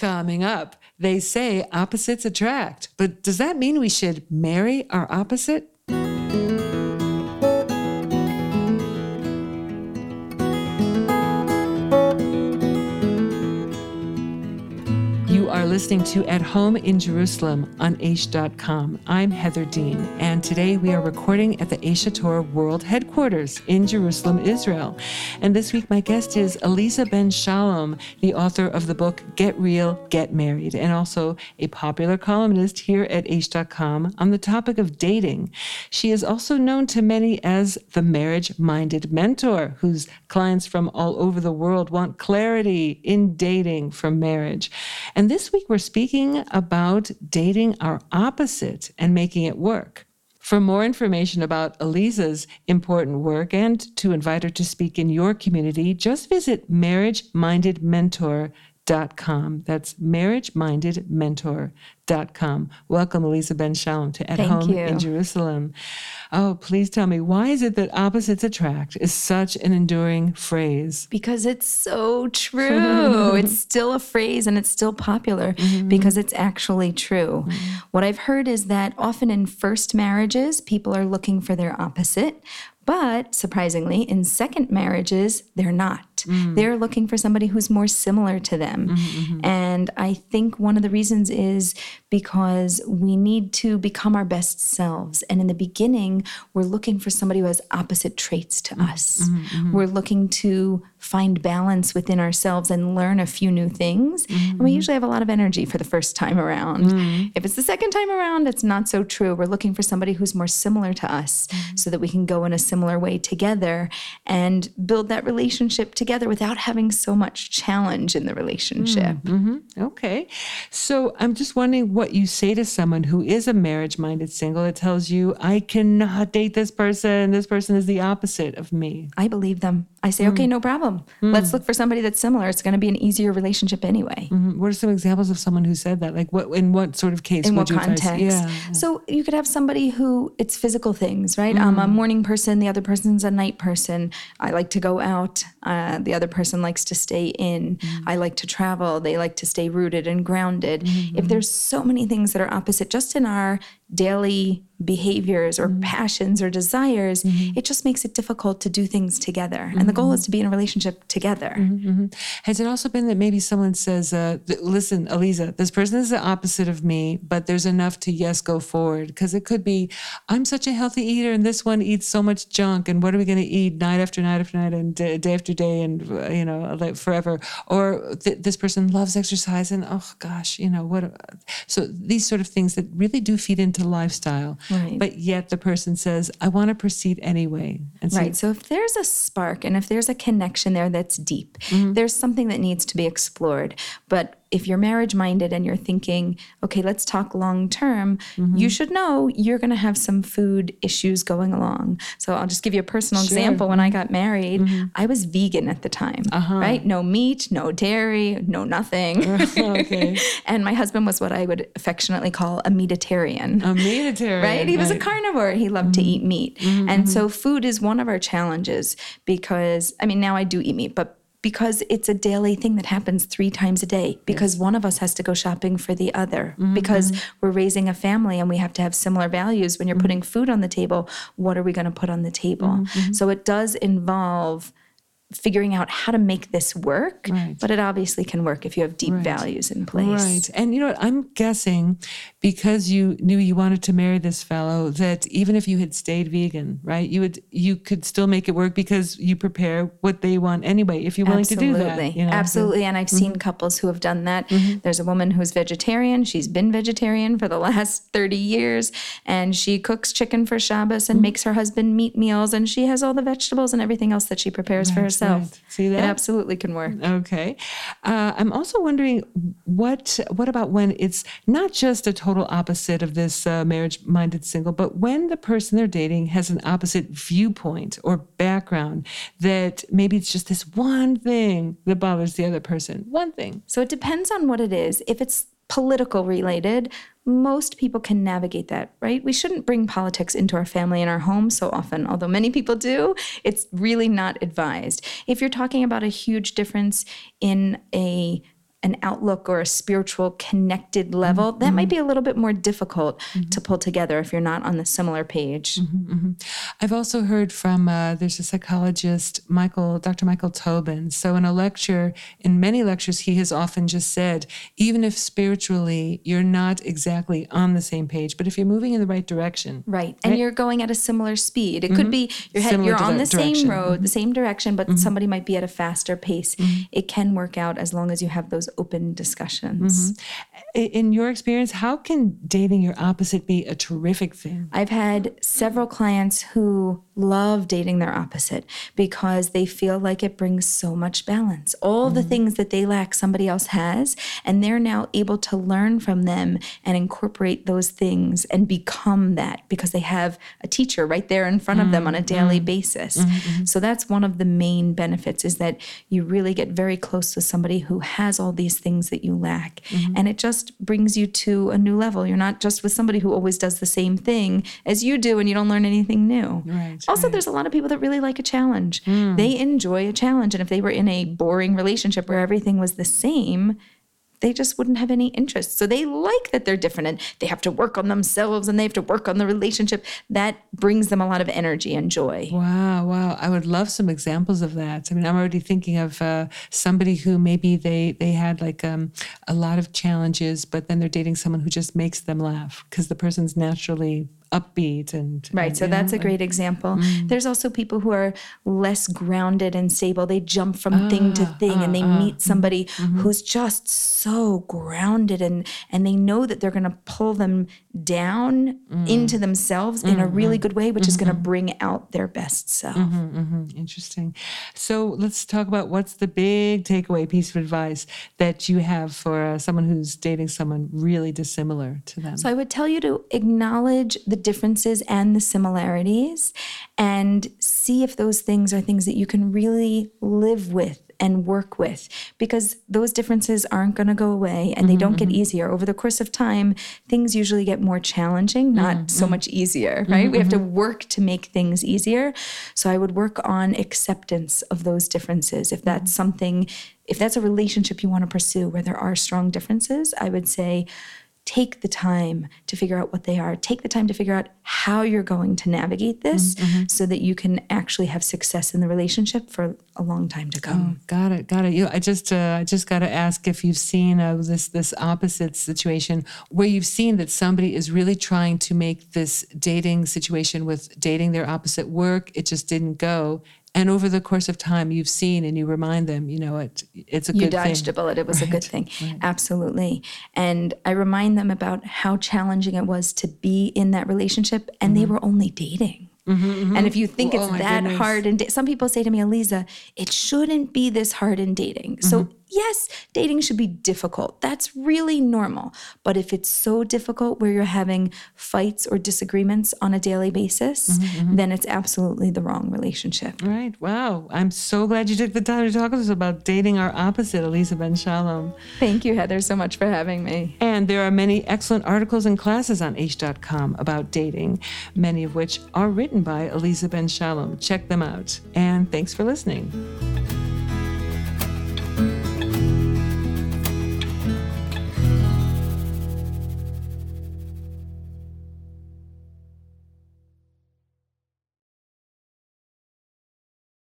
Coming up, they say opposites attract, but does that mean we should marry our opposite? Listening to At Home in Jerusalem on Aish.com. I'm Heather Dean, and today we are recording at the Aish Torah World Headquarters in Jerusalem, Israel. And this week, my guest is Aleeza Ben Shalom, the author of the book Get Real, Get Married, and also a popular columnist here at Aish.com on the topic of dating. She is also known to many as the marriage minded mentor, whose clients from all over the world want clarity in dating for marriage. And this week we're speaking about dating our opposite and making it work. For more information about Aleeza's important work and to invite her to speak in your community, just visit marriagemindedmentor.com. That's marriagemindedmentor.com com. Welcome, Aleeza Ben Shalom, to At Thank Home you. in Jerusalem. Oh, please tell me, why is it that opposites attract is such an enduring phrase? Because it's so true. it's still a phrase and it's still popular mm-hmm. because it's actually true. Mm-hmm. What I've heard is that often in first marriages, people are looking for their opposite. But surprisingly, in second marriages, they're not. Mm. They're looking for somebody who's more similar to them. Mm-hmm, mm-hmm. And I think one of the reasons is because we need to become our best selves. And in the beginning, we're looking for somebody who has opposite traits to mm-hmm, us. Mm-hmm. We're looking to find balance within ourselves and learn a few new things. And we usually have a lot of energy for the first time around. If it's the second time around, it's not so true. We're looking for somebody who's more similar to us so that we can go in a similar way together and build that relationship together without having so much challenge in the relationship. Mm-hmm. Okay. So I'm just wondering what you say to someone who is a marriage minded single that tells you, I cannot date this person. This person is the opposite of me. I believe them. I say, mm. okay, no problem. Mm. Let's look for somebody that's similar. It's going to be an easier relationship anyway. Mm-hmm. What are some examples of someone who said that? Like, what in what sort of case? In what context? Yeah. So you could have somebody who it's physical things, right? Mm. I'm a morning person. The other person's a night person. I like to go out. Uh, the other person likes to stay in. Mm. I like to travel. They like to stay rooted and grounded. Mm-hmm. If there's so many things that are opposite, just in our daily behaviors or mm-hmm. passions or desires, mm-hmm. it just makes it difficult to do things together. Mm-hmm. And the goal is to be in a relationship together. Mm-hmm. mm-hmm. Has it also been that maybe someone says, uh, listen, Aleeza, this person is the opposite of me, but there's enough to yes, go forward? Because it could be, I'm such a healthy eater and this one eats so much junk. And what are we going to eat night after night after night and day, after day and, uh, you know, like forever? Or th- this person loves exercise and, oh gosh, you know, what? So these sort of things that really do feed into lifestyle. Right. But yet the person says, I want to proceed anyway. And so, right. So if there's a spark and if there's a connection there that's deep, mm-hmm. there's something that needs to be explored. But if you're marriage minded and you're thinking, okay, let's talk long term, mm-hmm. you should know you're going to have some food issues going along. So I'll just give you a personal sure. example. When I got married, mm-hmm. I was vegan at the time, uh-huh. right? No meat, no dairy, no nothing. okay. and my husband was what I would affectionately call a meatitarian. A meatitarian. Right? He was right. a carnivore. He loved mm-hmm. to eat meat. Mm-hmm. And so food is one of our challenges because, I mean, now I do eat meat, but because it's a daily thing that happens three times a day because yes. one of us has to go shopping for the other mm-hmm. because we're raising a family and we have to have similar values when you're mm-hmm. putting food on the table what are we going to put on the table mm-hmm. so it does involve figuring out how to make this work right. but it obviously can work if you have deep right. values in place right and you know what i'm guessing because you knew you wanted to marry this fellow that even if you had stayed vegan right you would you could still make it work because you prepare what they want anyway if you're willing absolutely. to do that you know? absolutely and i've mm-hmm. seen couples who have done that mm-hmm. there's a woman who's vegetarian she's been vegetarian for the last 30 years and she cooks chicken for shabbos and mm-hmm. makes her husband meat meals and she has all the vegetables and everything else that she prepares That's for herself Right. See that? It absolutely can work. Okay. Uh, I'm also wondering what what about when it's not just a total opposite of this uh, marriage-minded single, but when the person they're dating has an opposite viewpoint or background that maybe it's just this one thing that bothers the other person. One thing. So it depends on what it is. If it's political related, most people can navigate that, right? We shouldn't bring politics into our family and our home so often, although many people do. It's really not advised. If you're talking about a huge difference in a an outlook or a spiritual connected level, that might be a little bit more difficult to pull together if you're not on the similar page. Mm-hmm, mm-hmm. I've also heard from uh, there's a psychologist, Michael, Dr. Michael Tobin. So in a lecture, in many lectures, he has often just said, even if spiritually you're not exactly on the same page, but if you're moving in the right direction, Right. And you're going at a similar speed. It could mm-hmm. be you're, head, you're on the same direction. road, the same direction, but somebody might be at a faster pace. It can work out as long as you have those open discussions. Mm-hmm. I- in your experience, how can dating your opposite be a terrific thing? I've had several clients who love dating their opposite because they feel like it brings so much balance. All the mm. things that they lack, somebody else has, and they're now able to learn from them and incorporate those things and become that because they have a teacher right there in front of them on a mm, daily mm. basis. Mm-hmm, mm-hmm. So that's one of the main benefits is that you really get very close to somebody who has all these things that you lack. Mm-hmm. And it just brings you to a new level. You're not just with somebody who always does the same thing as you do and you don't learn anything new. Right, Also, there's a lot of people that really like a challenge. Mm. They enjoy a challenge. And if they were in a boring relationship where everything was the same, they just wouldn't have any interest. So they like that they're different and they have to work on themselves and they have to work on the relationship. That brings them a lot of energy and joy. Wow, wow! I would love some examples of that. I mean, I'm already thinking of uh, somebody who maybe they they had like um, a lot of challenges, but then they're dating someone who just makes them laugh because the person's naturally upbeat and Right. and, So that's know, a great example. Mm. There's also people who are less grounded and stable. They jump from thing to ah, thing and they ah, meet somebody mm-hmm. Mm-hmm. who's just so grounded and and they know that they're going to pull them down mm. into themselves in a mm-hmm. really good way, which is going to bring out their best self. Interesting. So let's talk about what's the big takeaway piece of advice that you have for uh, someone who's dating someone really dissimilar to them. So I would tell you to acknowledge the differences and the similarities and see if those things are things that you can really live with and work with because those differences aren't going to go away and they don't get mm-hmm. easier. Over the course of time things usually get more challenging not mm-hmm. so much easier right? We have to mm-hmm. work to make things easier. So i would work on acceptance of those differences. If that's something if that's a relationship you want to pursue where there are strong differences i would say take the time to figure out what they are. Take the time to figure out how you're going to navigate this mm-hmm, mm-hmm. so that you can actually have success in the relationship for a long time to come. Got it, got it. You, I just, uh, I just got to ask if you've seen uh, this this opposite situation where you've seen that somebody is really trying to make this dating situation with dating their opposite work. It just didn't go, and over the course of time, you've seen and you remind them, you know, it it's a You good dodged thing. a bullet. It was a good thing. Absolutely. And I remind them about how challenging it was to be in that relationship, and they were only dating. Mm-hmm, mm-hmm. And if you think Oh, it's my that goodness. hard, and da- some people say to me, Aleeza, it shouldn't be this hard in dating. So, mm-hmm. Yes, dating should be difficult. That's really normal. But if it's so difficult where you're having fights or disagreements on a daily basis, mm-hmm, mm-hmm. then it's absolutely the wrong relationship. Right. Wow. I'm so glad you took the time to talk to us about dating our opposite, Aleeza Ben Shalom. Thank you, Heather, so much for having me. And there are many excellent articles and classes on Aish.com about dating, many of which are written by Aleeza Ben Shalom. Check them out. And thanks for listening.